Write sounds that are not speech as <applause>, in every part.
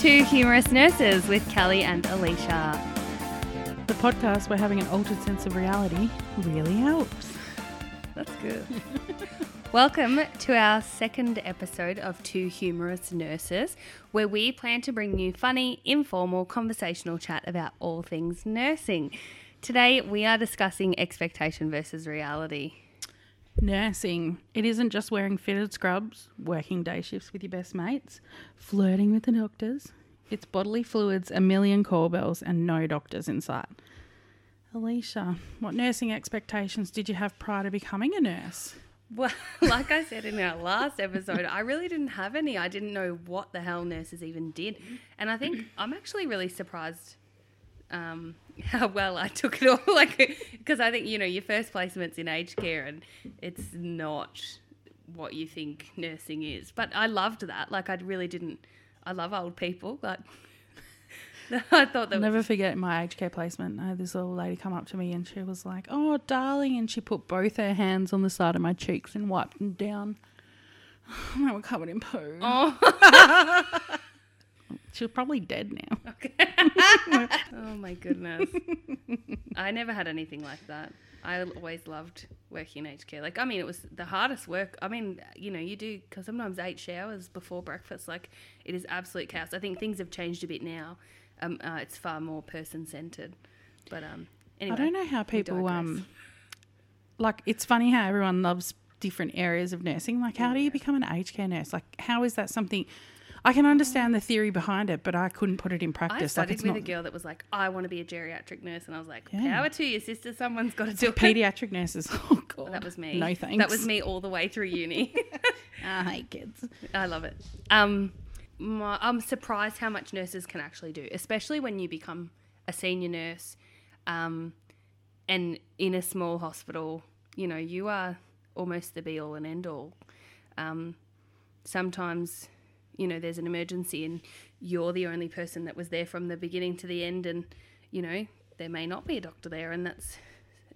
to Humerus Nurses with Kelly and Alicia. The podcast where having an altered sense of reality really helps. That's good. <laughs> Welcome to our second episode of Two Humerus Nurses, where we plan to bring you funny, informal, conversational chat about all things nursing. Today, we are discussing expectation versus reality. Nursing. It isn't just wearing fitted scrubs, working day shifts with your best mates, flirting with the doctors. It's bodily fluids, a million call bells, and no doctors in sight. Alicia, what nursing expectations did you have prior to becoming a nurse? Well, <laughs> like I said in our last episode, I really didn't have any. I didn't know what the hell nurses even did. And I think I'm actually really surprised um, <laughs> how well I took it all. <laughs> like, because I think, you know, your first placement's in aged care and it's not what you think nursing is. But I loved that. Like, I really didn't, I love old people. Like, <laughs> I thought that I'll was, never forget my aged care placement. I had this little lady come up to me and she was like, Oh, darling. And she put both her hands on the side of my cheeks and wiped them down. And they were covered in poo. oh, She was probably dead now. <laughs> oh my goodness. <laughs> I never had anything like that. I always loved working in aged care. Like, I mean, it was the hardest work. I mean, you know, you do, because sometimes eight showers before breakfast, like, it is absolute chaos. I think things have changed a bit now. Um, uh, it's far more person centered. But um, anyway. I don't know how people um like it's funny how everyone loves different areas of nursing. Like how do you become an aged care nurse? Like how is that something I can understand the theory behind it, but I couldn't put it in I practice. Like studied it's with not a girl that was like, I want to be a geriatric nurse. And I was like, Yeah. power to you, sister. Someone's got to do it. pediatric nurses. <laughs> Oh god. That was me. No thanks. That was me all the way through uni. <laughs> <laughs> I hate kids. I love it. Um, my, I'm surprised how much nurses can actually do, especially when you become a senior nurse, um, and in a small hospital. You know, you are almost the be all and end all. Um, sometimes, you know, there's an emergency and you're the only person that was there from the beginning to the end, and you know there may not be a doctor there, and that's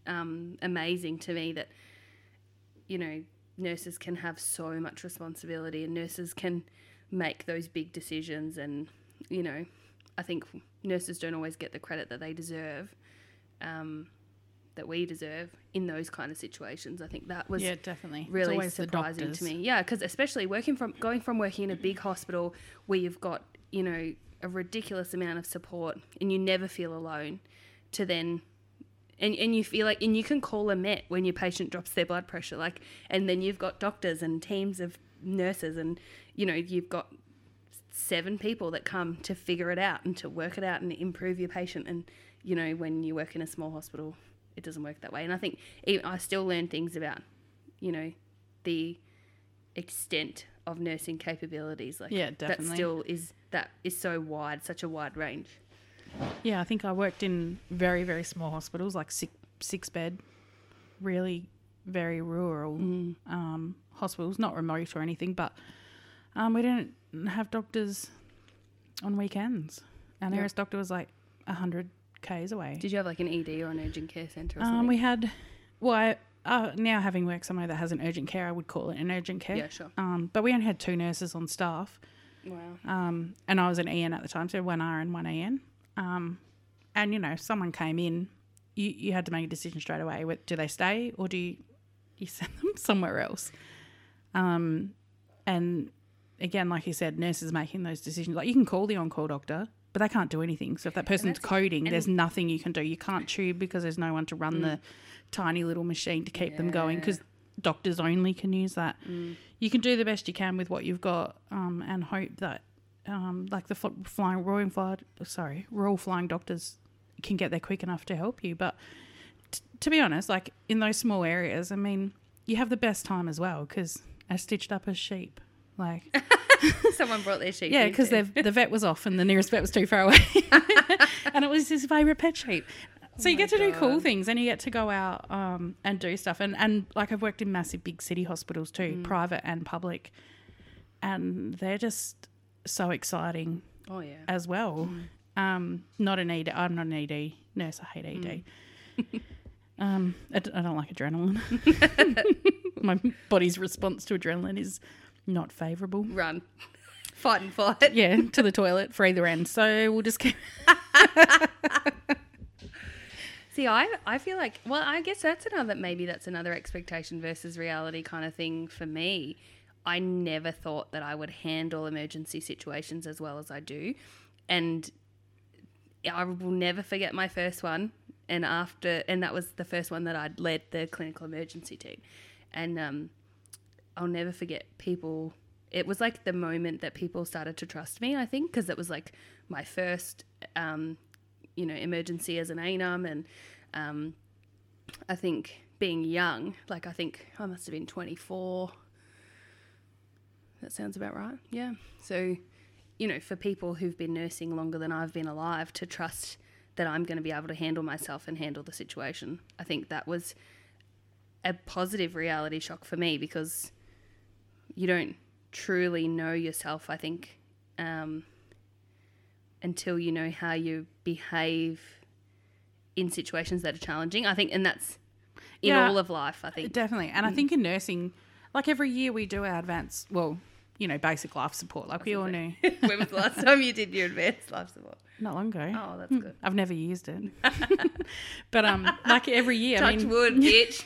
um, amazing to me that you know, nurses can have so much responsibility and nurses can make those big decisions. And, you know, I think nurses don't always get the credit that they deserve, um, that we deserve in those kind of situations. I think that was Yeah, definitely. Really surprising to me. Yeah, because especially working from going from working in a big hospital where you've got you know a ridiculous amount of support and you never feel alone, to then and and you feel like and you can call a met when your patient drops their blood pressure, like and then you've got doctors and teams of nurses and you know you've got seven people that come to figure it out and to work it out and improve your patient and you know when you work in a small hospital it doesn't work that way and i think even, i still learn things about you know the extent of nursing capabilities like Yeah, definitely. that still is that is so wide such a wide range Yeah, I think I worked in very, very small hospitals, like six, six bed, really very rural Mm. um, hospitals, not remote or anything, but um, we didn't have doctors on weekends. Our nearest doctor was like 100 Ks away. did you have like an ed or an urgent care center or Um, something we had, well, I, uh, now having worked somewhere that has an urgent care, I would call it an urgent care. yeah sure Um, but we only had two nurses on staff. wow Um, and I was an EN at the time, so one R and one EN. Um, and you know, someone came in, you, you had to make a decision straight away. Do they stay or do you, you <laughs> send them somewhere else? Um, and again, like you said, nurses making those decisions. Like you can call the on-call doctor, but they can't do anything. So if that person's coding, there's nothing you can do. You can't tube because there's no one to run the tiny little machine to keep them going because doctors only can use that. You can do the best you can with what you've got, um, and hope that, um, like the fl- flying royal fly, sorry, royal flying doctors can get there quick enough to help you. But t- to be honest, like in those small areas, I mean, you have the best time as well because as stitched up as sheep. Like, <laughs> <laughs> someone brought their sheep yeah, because the vet was off and the nearest vet was too far away. <laughs> and it was his favourite pet sheep. So you Oh my get to do cool things and you get to go out um, and do stuff. And, and like I've worked in massive big city hospitals too, Mm. private and public. And they're just so exciting oh yeah as well. Um, not an ED. I'm not an ED nurse. I hate ED. <laughs> um, I, d- I don't like adrenaline. My body's response to adrenaline is not favourable. run <laughs> fight and flight. yeah, to the toilet for either end. So we'll just keep. <laughs> See, I I feel like well, I guess that's another maybe that's another expectation versus reality kind of thing for me. I never thought that I would handle emergency situations as well as I do, and I will never forget my first one. And after, and that was the first one that I'd led the clinical emergency team, and um, I'll never forget people. It was like the moment that people started to trust me. I think because it was like my first um, you know emergency as an ANUM and um, I think being young like I think I must have been 24 that sounds about right yeah so you know for people who've been nursing longer than I've been alive to trust that I'm going to be able to handle myself and handle the situation I think that was a positive reality shock for me because you don't truly know yourself I think um, until you know how you behave in situations that are challenging. I think, and that's in Yeah. all of life. I think. Definitely. And I think in nursing, like every year we do our advanced, well, you know, basic life support, like we all knew. <laughs> when was the last time you did your advanced life support? Not long ago. Oh, that's good. I've never used it. <laughs> <laughs> but um, like every year, I Touch mean, wood, bitch.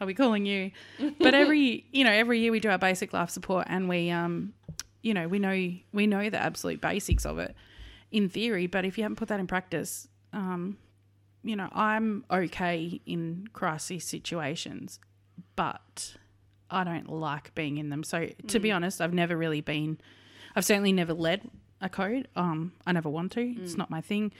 I'll be calling you. But <laughs> every you know, every year we do our basic life support and we um you know, we know we know the absolute basics of it in theory, but if you haven't put that in practice, um, you know, I'm okay in crisis situations, but I don't like being in them. So to be honest, I've never really been I've certainly never led a code. Um, I never want to. It's not my thing.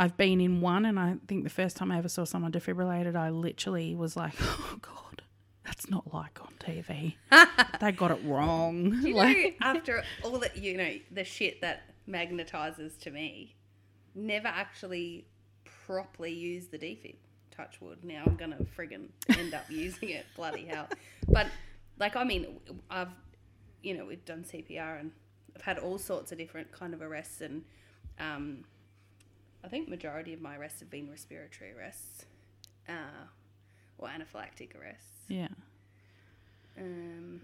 I've been in one, and I think the first time I ever saw someone defibrillated, I literally was like, <laughs> "Oh God, that's not like on TV. <laughs> they got it wrong." you <laughs> Like- know, after all that, you know, the shit that magnetizes to me, never actually properly use the defib. Touch wood. Now I'm gonna friggin' end up using it. Bloody hell! But like, I mean, I've, you know, we've done CPR and I've had all sorts of different kind of arrests, and um, I think majority of my arrests have been respiratory arrests, uh, or anaphylactic arrests. yeah, Um,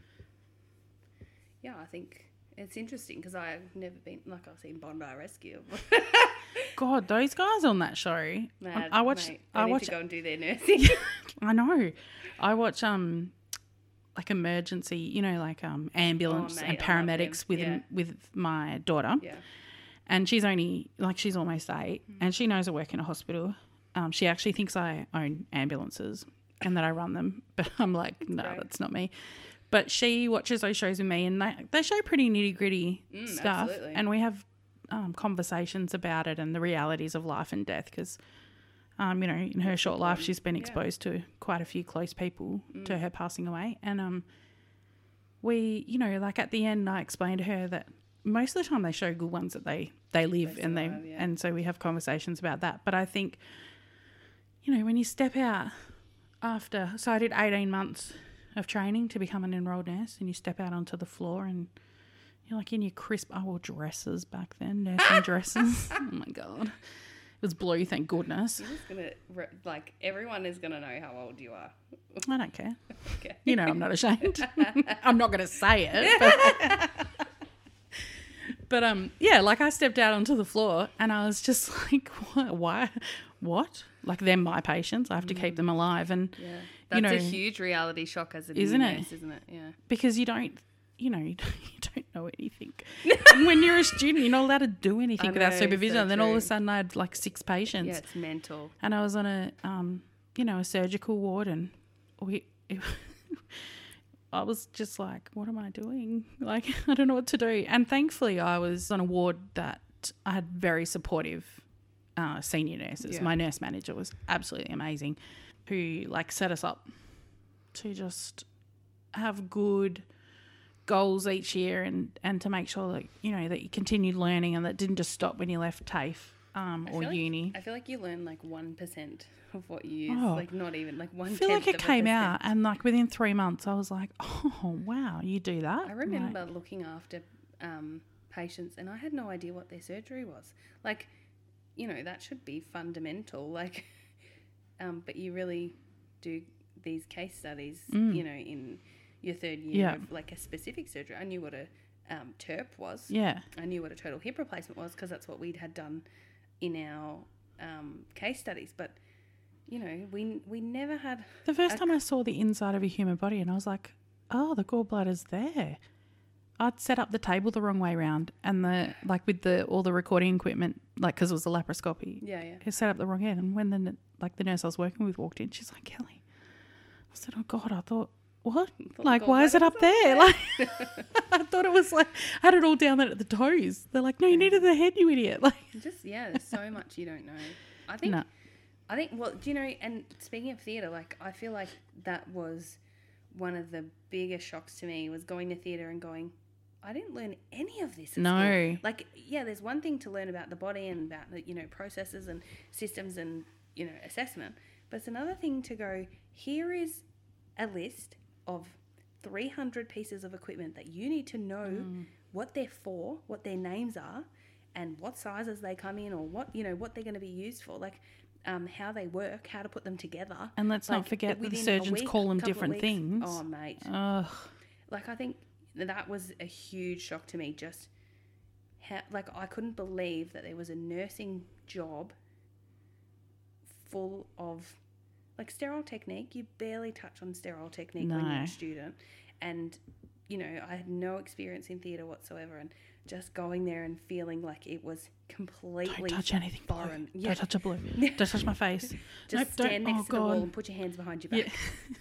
yeah, I think it's interesting because I've never been like I've seen Bondi Rescue. <laughs> God, those guys on that show. I watch. mate. They I need watch. to go and do their <laughs> nursing. I know. I watch um like emergency, you know, like um ambulance Oh, and mate, I them. paramedics with Yeah. with my daughter. yeah, and she's only like she's almost eight and she knows I work in a hospital. Um, she actually thinks I own ambulances and that I run them, <laughs> but I'm like, no, Right. that's not me. But she watches those shows with me, and they they show pretty nitty gritty Mm, stuff, absolutely. and we have um, conversations about it and the realities of life and death because. Um, you know, in her short life, she's been Yeah. Mm. exposed to quite a few close people to her passing away, and um, we, you know, like at the end, I explained to her that most of the time they show good ones that they they live and they yeah. and so we have conversations about that. But I think, you know, when you step out after, so I did eighteen months of training to become an enrolled nurse, and you step out onto the floor and you're like in your crisp. I wore dresses back then, nursing <laughs> dresses. Oh my god, it was blue, thank goodness. gonna like everyone is gonna know how old you are. I don't care. <laughs> Okay. You know, I'm not ashamed. <laughs> I'm not going to say it. But, um, yeah, like I stepped out onto the floor and I was just <laughs> like, what? Why? What? Like they're my patients. I have to keep them alive, and Yeah, that's know- a huge reality shock as a Isn't new it? isn't it? Yeah. because you don't, you know, you <laughs> don't, you don't know anything. <laughs> and when you're a student, you're not allowed to do anything I without supervision. so and then all of a sudden, I had like six patients. Yeah, it's mental. and I was on a um, you know, a surgical ward, and we. It, I was just like, what am I doing? <laughs> Like, <laughs> I don't know what to do. And thankfully, I was on a ward that I had very supportive uh, senior nurses. Yeah. My nurse manager was absolutely amazing, who like set us up to just have good goals each year and and to make sure that you know that you continued learning and that didn't just stop when you left TAFE um, or like- uni. I feel like you learn like one percent of what you use. Oh. like not even like one. I feel like it came out, and like within three months, I was like, <laughs> "Oh wow, you do that!" I remember looking after um, patients, and I had no idea what their surgery was. Like, you know, that should be fundamental. <laughs> Like, um, but you really do these case studies, Mm. you know, in your third year Yeah. of like a specific surgery. I knew what a um, TURP was. Yeah. I knew what a total hip replacement was because that's what we'd had done in our um, case studies. But you know, we we never had. The first time I saw the inside of a human body, and I was like, "Oh, the gallbladder's there." I'd set up the table the wrong way round, and the like with the all the recording equipment, like because it was a laparoscopy, Yeah, yeah. it set up the wrong end. And when the like the nurse I was working with walked in, she's like, "Kelly," I said, "Oh God," I thought, "What? Like, why is it up there?" <laughs> Like, <laughs> I thought it was like I had it all down there at the toes. They're like, "No, you needed the head, you idiot!" <laughs> Like, Just yeah, there's so much you don't know. I think no, I think well, do you know? And speaking of theatre, like I feel like that was one of the biggest shocks to me was going to theatre and going, I didn't learn any of this. No. school." like yeah, there's one thing to learn about the body and about the you know processes and systems and you know assessment, but it's another thing to go. Here is a list of 300 pieces of equipment that you need to know Mm. what they're for, what their names are, and what sizes they come in, or what you know what they're going to be used for, like um, how they work, how to put them together. and let's not forget that the surgeons week, call them different weeks- things. Oh mate, Ugh. like I think that was a huge shock to me. Just how, like I couldn't believe that there was a nursing job full of like sterile technique. You barely touch on sterile technique when you're a student, and you know I had no experience in theatre whatsoever, and just going there and feeling like it was completely Don't touch anything blue. foreign. Don't Yeah, touch a blue. <laughs> Don't touch my face. just Nope, don't- stand next oh, to the oh, wall and put your hands behind your Yeah.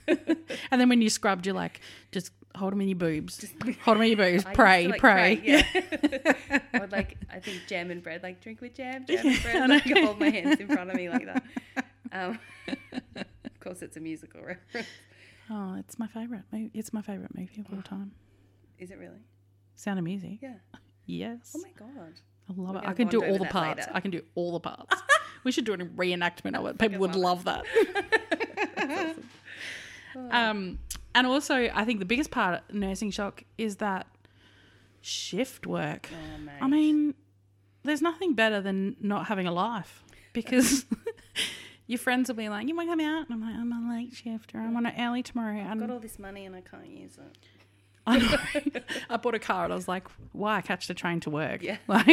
back. <laughs> and then when you scrubbed, you're like, just hold them in your boobs. hold them in your <laughs> boobs. Pray, like, pray. Yeah. or like I think jam and bread, like drink with jam, jam and bread. I Like hold my hands in front of me like that. Um, <laughs> of course, it's a musical reference. Oh, it's my favorite. movie. It's my favorite movie of all time. Is it really? Sound of Music. Yeah. Yes. Oh my god. I love We're it. I can do all the parts. later. I can do all the parts. <laughs> we should do a reenactment of it. People would love that. <laughs> um, and also, I think the biggest part of nursing shock is that shift work. Oh. I mean, there's nothing better than not having a life because your friends will be like, "You want to come out?" And I'm like, "I'm on a late shift or I'm on an early tomorrow." I've And got all this money and I can't use it. <laughs> I, know. I bought a car and I was like, "Why I catch the train to work? Yeah. like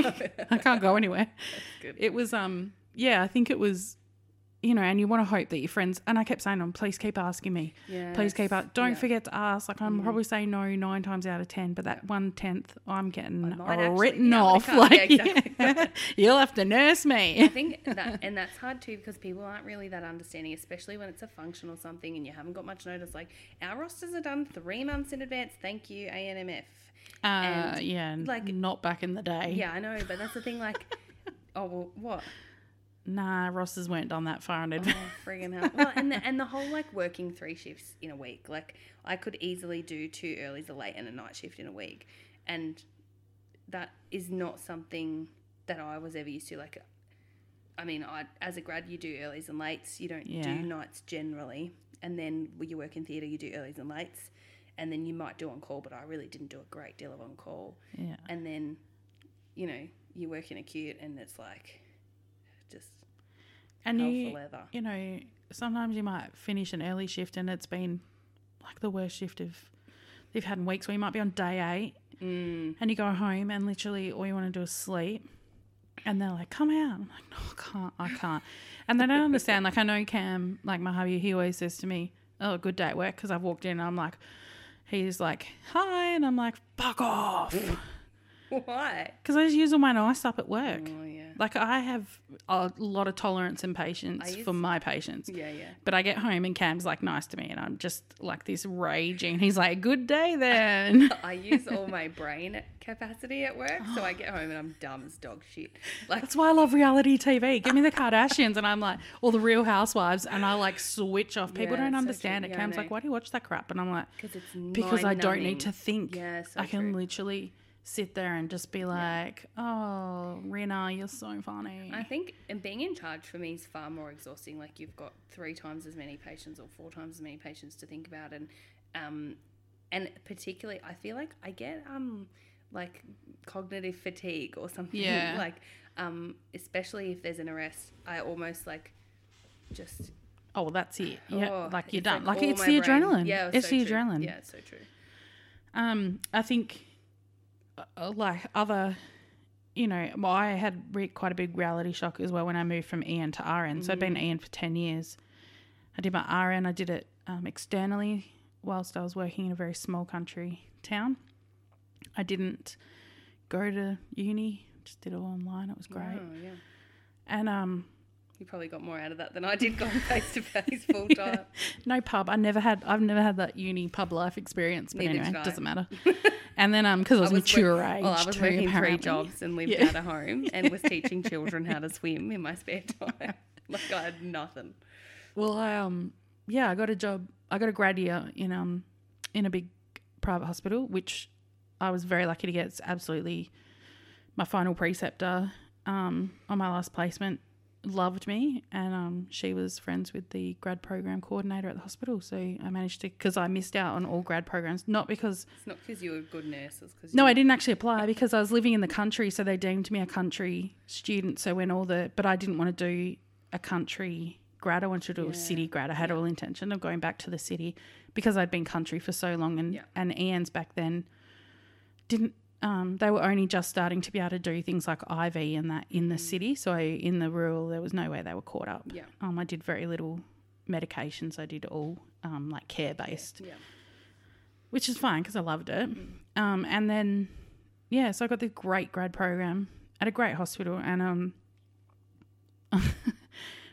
I can't go anywhere." <laughs> good. It was um yeah, I think it was. You know, and you want to hope that your friends, and I kept saying to them, please keep asking me. Please keep Yes. up. Don't Yeah. Mm. forget to ask. Like, I'm probably saying no nine times out of ten, but that one tenth, I'm getting actually written to off. come. Like, Yeah, exactly. <laughs> you'll have to nurse me. I think that, and that's hard too because people aren't really that understanding, especially when it's a function or something and you haven't got much notice. Like our rosters are done three months in advance. Thank you, ANMF. Uh, And, yeah, like not back in the day. Yeah, I know, but that's the thing. Like, <laughs> oh well, what? Nah, rosters weren't done that far in Oh, advance. friggin' hell! Well, and the, and the <laughs> whole like working three shifts in a week. Like, I could easily do two earlys, a late, and a night shift in a week, and that is not something that I was ever used to. Like, I mean, I as a grad, you do earlys and lates. You don't Yeah. do nights generally, and then when you work in theatre, you do earlys and lates, and then you might do on call. But I really didn't do a great deal of on call. yeah. and then you know you work in acute and it's like just And you, leather you know, sometimes you might finish an early shift and it's been like the worst shift of they've had in weeks where you might be on day eight mm. and you go home and literally all you want to do is sleep. And they're like, come out. I'm like, no, I can't. I can't. And they don't understand. Like, I know Cam, like my hubby, he always says to me, oh, good day at work. Because I've walked in and I'm like, he's like, hi. And I'm like, fuck off. <laughs> why Because I just use all my nice up at work. oh yeah Like, I have a lot of tolerance and patience for my patients. yeah yeah But I get home and Cam's like nice to me, and I'm just like this raging. He's like, "Good day then." <laughs> i <laughs> use all my brain capacity at work so i get home and i'm dumb as dog shit like That's why I love reality TV. Give me the Kardashians, and I'm like, all the Real Housewives, and I like switch off. People Yeah, don't it's so understand it. Yeah, Cam's like, why do you watch that crap? And I'm like, because it's because I don't need to think. yeah so I can true. literally sit there and just be like, oh, Rena, you're so funny. I think and being in charge for me is far more exhausting. Like you've got three times as many patients or four times as many patients to think about, and um, and particularly I feel like I get um like cognitive fatigue or something. Yeah. <laughs> like um, especially if there's an arrest, I almost like just oh, well, that's it. Yeah, oh, like you're done. Like, all it's the brain. adrenaline. Yeah, it's so the true. adrenaline. Yeah, it's so true. Um, I think, uh, like other, you know, well, I had re- quite a big reality shock as well when I moved from EN to RN. So I'd been EN for ten years. I did my RN. I did it um, externally whilst I was working in a very small country town. I didn't go to uni. Just did it all online. It was great. Oh, yeah. And um, You probably got more out of that than I did going <laughs> face to face <laughs> full time. no pub. I never had. I've never had that uni pub life experience. But Neither anyway, doesn't matter. <laughs> and then um, because I was, mature work- age, Well, I was too, working apparently. three jobs and lived Yeah. out of home and was teaching children how to swim in my spare time. <laughs> like I had nothing. Well, I um, yeah, I got a job. I got a grad year in um, in a big private hospital, which I was very lucky to get. It's absolutely my final preceptor um on my last placement loved me and um she was friends with the grad program coordinator at the hospital so i managed to because i missed out on all grad programs not because It's not because you were good nurses. Cause No, I didn't actually apply because I was living in the country, so they deemed me a country student. So when all the, but I didn't want to do a country grad. I wanted to do a city grad. I had all intention of going back to the city because I'd been country for so long, and Yeah. and ENs back then didn't. Um, they were only just starting to be able to do things like IV and that in the city. So in the rural, there was no way they were caught up. Yeah. Um, I did very little medications. I did all um, like care based Yeah. which is fine because I loved it. Um, and then, yeah, so I got the great grad program at a great hospital, and um, <laughs> I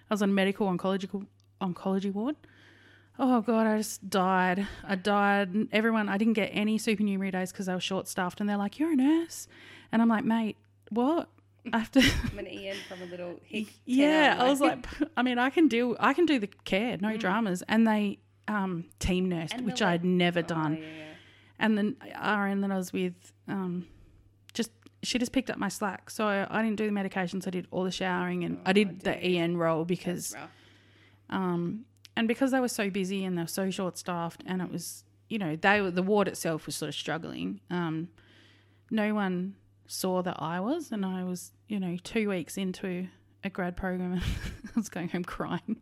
was on medical oncology oncology ward. Oh god, I just died. I died. Everyone, I didn't get any supernumerary days because they were short staffed, and they're like, "You're a nurse," and I'm like, "Mate, what?" I have to. I'm an EN from a little <laughs> hick. yeah, I was like, I mean, I can do, I can do the care, no dramas, and they um team nursed, And which they're I'd never oh, done. yeah. And then RN that I was with, um, just she just picked up my slack. So I, I didn't do the medications. I did all the showering and I did the EN role because, um, and because they were so busy and they were so short staffed, and it was, you know, they were the ward itself was sort of struggling. Um, no one saw that I was, and I was, you know, two weeks into a grad program and <laughs> I was going home crying.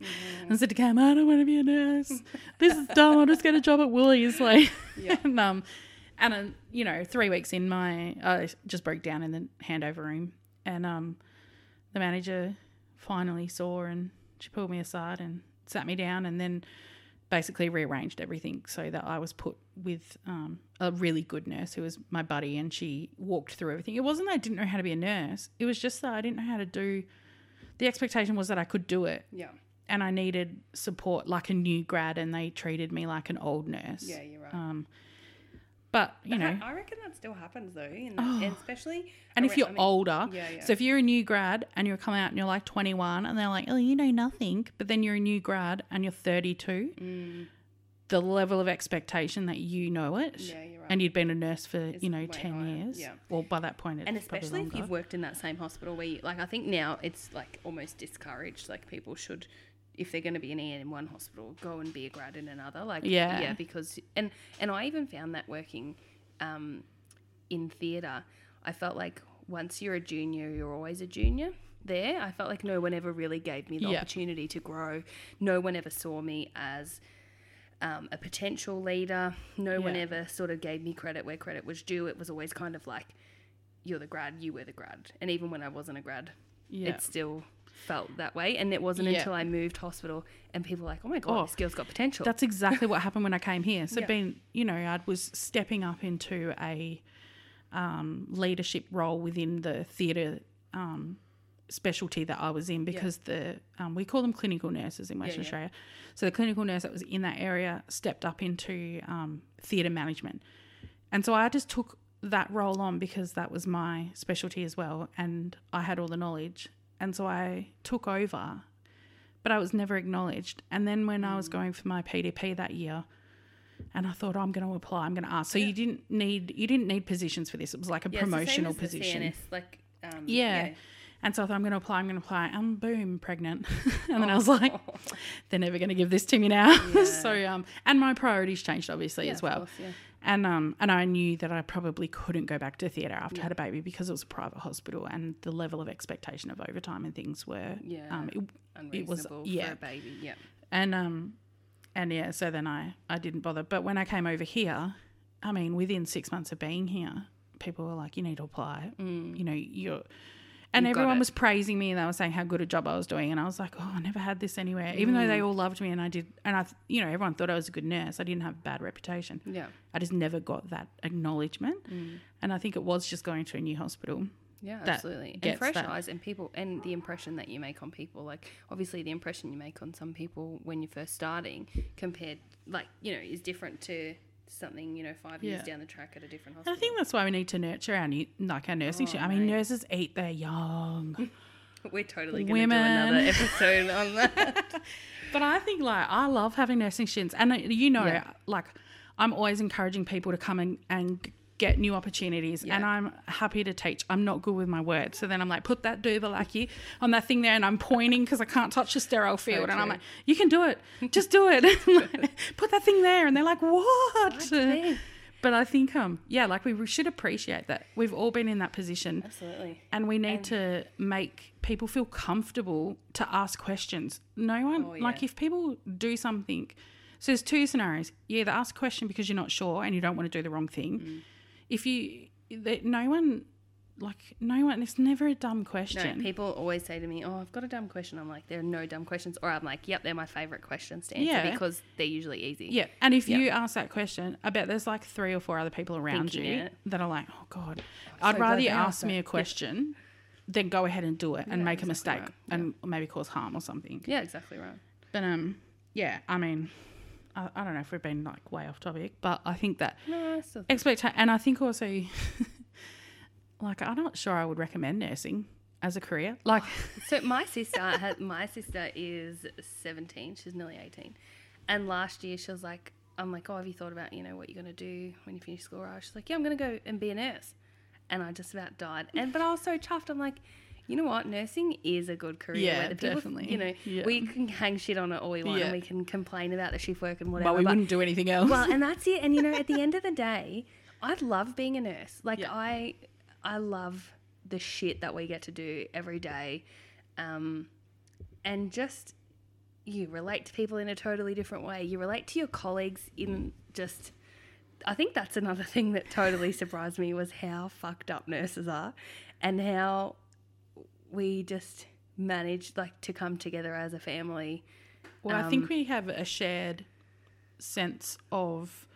and said to Cam, I don't want to be a nurse. This is dumb. I'll just get a job at Woolies. <laughs> Like, Yeah. and um, and uh, you know, three weeks in, my I just broke down in the handover room, and um, the manager finally saw and she pulled me aside and sat me down, and then basically rearranged everything so that I was put with um, a really good nurse who was my buddy, and she walked through everything. It wasn't that I didn't know how to be a nurse; it was just that I didn't know how to do. The expectation was that I could do it, Yeah. and I needed support like a new grad, and they treated me like an old nurse. Yeah, you're right. Um, but you know, I, reckon that still happens though, and especially. and if you're I mean, older, yeah, yeah. so if you're a new grad and you're coming out and you're like 21, and they're like, "Oh, you know nothing," but then you're a new grad and you're 32, Mm, the level of expectation that you know it, yeah, you're right. and you'd been a nurse for It's you know 10 higher, years, yeah. well by that point, it's and especially if you've worked in that same hospital where you like i think now it's like almost discouraged like people should if they're going to be an EN in one hospital go and be a grad in another like Yeah. yeah because and and i even found that working um in theatre i felt like once you're a junior you're always a junior there i felt like no one ever really gave me the Yeah. opportunity to grow no one ever saw me as um, a potential leader. No one ever sort of gave me credit where credit was due. It was always kind of like, you're the grad, you were the grad. And even when I wasn't a grad, yeah. it still felt that way. And it wasn't Yeah. until I moved hospital and people were like, oh my God, Oh, this girl's got potential. That's exactly what happened when I came here. So, Yeah. being, you know, I was stepping up into a um, leadership role within the theatre um, specialty that I was in because the um, we call them clinical nurses in Western yeah. Australia. So the clinical nurse that was in that area stepped up into um, theatre management, and so I just took that role on because that was my specialty as well, and I had all the knowledge, and so I took over but I was never acknowledged. And then when I was going for my PDP that year, and I thought, oh, I'm going to apply, I'm going to ask. So you didn't need you didn't need positions for this. It was like a Yeah, it's the same promotional position. CNS, like, um, Yeah. And so I thought, I'm going to apply, I'm going to apply. And boom, pregnant. <laughs> and then I was like, they're never going to give this to me now. <laughs> so, um, and my priorities changed obviously Yeah, as well. course, yeah. And um, and I knew that I probably couldn't go back to theatre after I had a baby because it was a private hospital and the level of expectation of overtime and things were Yeah. um, it, it was Unreasonable yeah for a baby. Yeah. and um and yeah so then i i didn't bother but when i came over here I mean, within six months of being here, people were like, "You need to apply." You know, you're. And Mm. Everyone was praising me, and they were saying how good a job I was doing, and I was like, "Oh, I never had this anywhere." Even though Mm. they all loved me, and I did, and I, you know, everyone thought I was a good nurse. I didn't have a bad reputation. Yeah. I just never got that acknowledgement, and I think it was just going to a new hospital. Yeah, absolutely. And fresh that. eyes and people and the impression that you make on people. Like obviously the impression you make on some people when you're first starting compared like, you know, is different to something, you know, five years Yeah. down the track at a different And I think that's why we need to nurture our new, like our nursing. Oh. I mean, mate. nurses eat their young. <laughs> We're totally gonna Women. do another <laughs> episode on that. <laughs> But I think like I love having nursing students, and uh, you know, Yeah. like I'm always encouraging people to come and, and get new opportunities, and I'm happy to teach. I'm not good with my words, so then I'm like, put that doobalaki on that thing there, and I'm pointing because I can't touch the sterile field, and I'm like, you can do it, just do it, <laughs> put that thing there, and they're like, what? thing? But I think um yeah, like we should appreciate that we've all been in that position. Absolutely. And we need to make people feel comfortable to ask questions. No one, Oh, like if people do something, so there's two scenarios. You either ask a question because you're not sure and you don't want to do the wrong thing. Mm. If you, that no one, like no one, it's never a dumb No, question. people always say to me, "Oh, I've got a dumb question." I'm like, "There are no dumb questions," or I'm like, "Yep, they're my favorite questions to answer Yeah. because they're usually easy." yeah, and if Yeah. you ask that question, I bet there's like three or four other people around Thinking you it. that are like, "Oh God, I'd so rather you ask me a question than go ahead and do it and Yeah, make a mistake right. and maybe cause harm or something." Yeah, exactly right. But um, yeah, I mean, I, I don't know if we've been like way off topic, but I think that No, I still think expectation, and I think also, <laughs> like, I'm not sure I would recommend nursing as a career. Like, <laughs> So my sister, my sister is 17. She's nearly 18. And last year she was like, I'm like, oh, have you thought about, you know, what you're going to do when you finish school? Right? She's like, yeah, I'm going to go and be a nurse. And I just about died. And but I was so chuffed. I'm like, you know what? Nursing is a good career. Yeah, where the people, definitely. You know, Yeah. we can hang shit on it all we want, Yeah. and we can complain about the shift work and whatever. but we but- wouldn't do anything else. well, and that's it. And you know, at the <laughs> end of the day, I love being a nurse. Like Yeah. I, I love the shit that we get to do every day, um, and just you relate to people in a totally different way. You relate to your colleagues in just. I think that's another <laughs> thing that totally surprised me was how fucked up nurses are, and how we just manage like to come together as a family. Well, I Um, think we have a shared sense of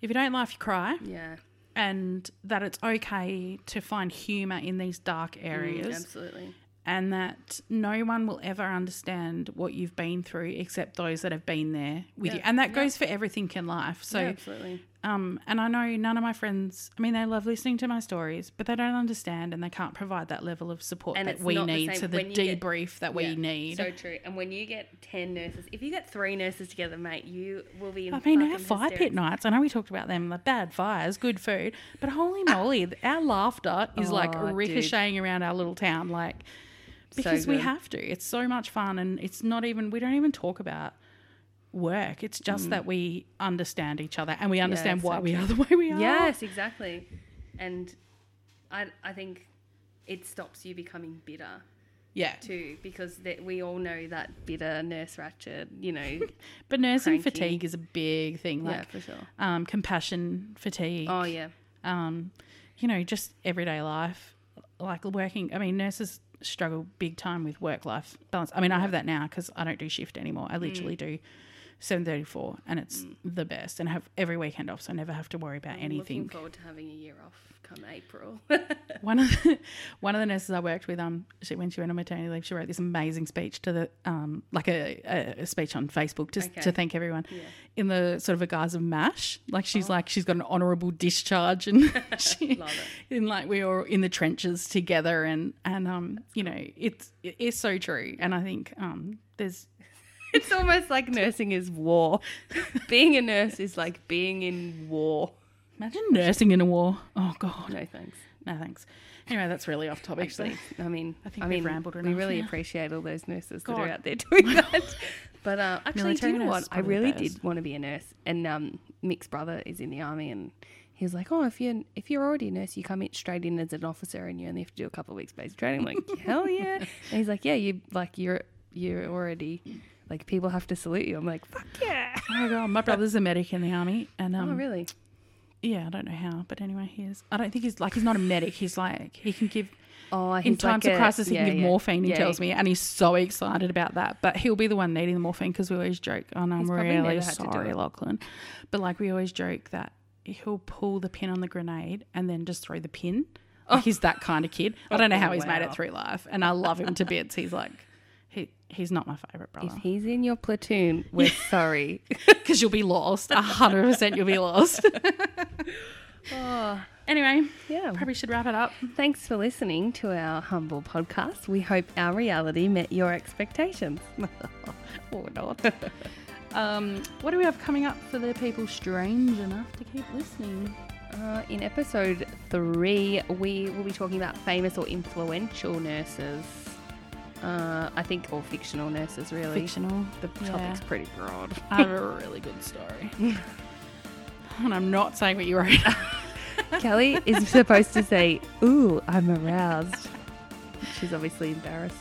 if you don't laugh, you cry, Yeah, and that it's okay to find humour in these dark areas. Mm, absolutely. and that no one will ever understand what you've been through except those that have been there with Yeah. you. And that Yeah. goes for everything in life. So, yeah, absolutely. Um, and I know none of my friends, I mean, they love listening to my stories, but they don't understand and they can't provide that level of support And that we not the need to the you get- debrief that we Yeah, need. So true. And when you get 10 nurses, if you get three nurses together, mate, you will be in I mean, our fire pit nights, I know we talked about them, the bad fires, good food, but holy <laughs> moly, our laughter is like Oh, dude. ricocheting around our little town. Like, So because we have to. It's so much fun, and it's not even. We don't even talk about work. It's just that we understand each other and we understand Mm. it's why we are the way we are. Yes, exactly. And I, I think it stops you becoming bitter yeah. too, because that we all know that bitter nurse Ratched, you know. <laughs> But nursing Cranky. fatigue is a big thing. yeah, for sure. um, compassion fatigue. Oh, yeah. Um, you know, just everyday life, like working. I mean, nurses struggle big time with work life balance. I mean, I have that now because I don't do shift anymore. I Mm. literally do. 734 and it's the best and I have every weekend off so I never have to worry about I'm anything looking forward to having a year off come April. <laughs> one of the, one of the nurses I worked with, um, she, when she went on maternity leave, she wrote this amazing speech to the, um, like a, a, speech on Facebook to, Okay. to thank everyone Yeah. in the sort of a guise of mash. Like she's like she's got an honourable discharge, and <laughs> <laughs> she, Love it. in like we were in the trenches together, and and um, you know, it's it is so true, and I think um, there's It's almost like nursing is war. <laughs> being a nurse is like being in war. imagine nursing in a war. Oh God, No thanks. no thanks. Anyway, that's really off topic. Actually, I mean, I think I we've mean, rambled we enough really now. appreciate all those nurses that are out there doing <laughs> that. But uh, actually, Military do you know what? I really did want to be a nurse. And um, Mick's brother is in the army, and he was like, "Oh, if you're if you're already a nurse, you come in straight in as an officer, and you only have to do a couple of weeks basic training." I'm like, hell yeah! <laughs> And he's like, "Yeah, you like you're you're already." Like people have to salute you. I'm like, fuck yeah! Oh my god, my brother's a medic in the army, and um, oh, really? Yeah, I don't know how, but anyway, he is. I don't think he's like he's not a medic. He's like he can give Oh, in times like of a- crisis he yeah, can give yeah. morphine. He Yeah, tells me, and he's so excited about that. But he'll be the one needing the morphine because we always joke. Oh no, I'm really never had to do sorry. Lachlan. But like we always joke that he'll pull the pin on the grenade and then just throw the pin. Oh. he's that kind of kid. I <laughs> don't know how he's made Oh. it through life, and I love him to bits. He's like, he's not my favorite brother. If he's in your platoon, we're <laughs> sorry. <laughs> because you'll be lost. A hundred percent, you'll be lost. <laughs> oh, anyway, yeah. probably should wrap it up. Thanks for listening to our humble podcast. We hope our reality met your expectations. or not. um, what do we have coming up for the people strange enough to keep listening? Uh, in episode three, we will be talking about famous or influential nurses. Uh, I think all fictional nurses, really. Fictional. The Yeah. topic's pretty broad. <laughs> I have a really good story. <laughs> and I'm not saying what you wrote. <laughs> Kelly is supposed to say, Ooh, I'm aroused. She's obviously embarrassed.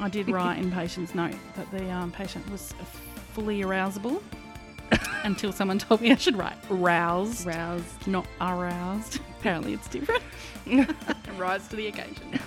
I did write in patient's note that the um, patient was fully arousable until someone told me I should write roused, Roused. not aroused. Apparently it's different. Rise to the occasion.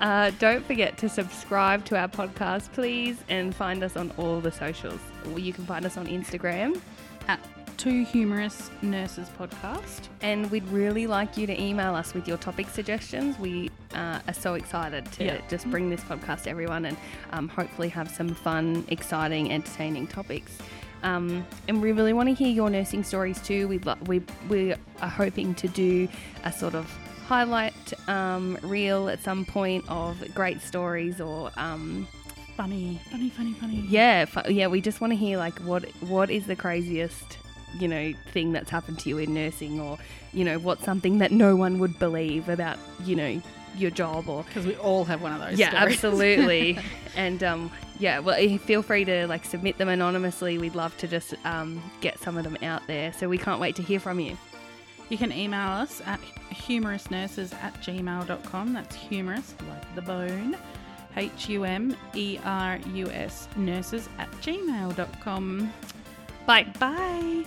Uh, don't forget to subscribe to our podcast, please, and find us on all the socials. You can find us on Instagram. At Two Humerus Nurses Podcast. And we'd really like you to email us with your topic suggestions. We uh, are so excited to Yeah. just bring this podcast to everyone and um, hopefully have some fun, exciting, entertaining topics. Um, and we really want to hear your nursing stories too. We, lo- we, we are hoping to do a sort of highlight um, reel at some point of great stories or um, Funny, funny, funny, funny. yeah, fu- yeah. We just want to hear like what what is the craziest you know thing that's happened to you in nursing, or you know what's something that no one would believe about you know your job or Because we all have one of those. yeah, stories. absolutely. <laughs> and um, yeah, well, eh, feel free to like submit them anonymously. We'd love to just um, get some of them out there. So we can't wait to hear from you. You can email us at humerusnurses at gmail.com. That's humerus, like the bone. H U M E R U S nurses at gmail.com. Bye. Bye.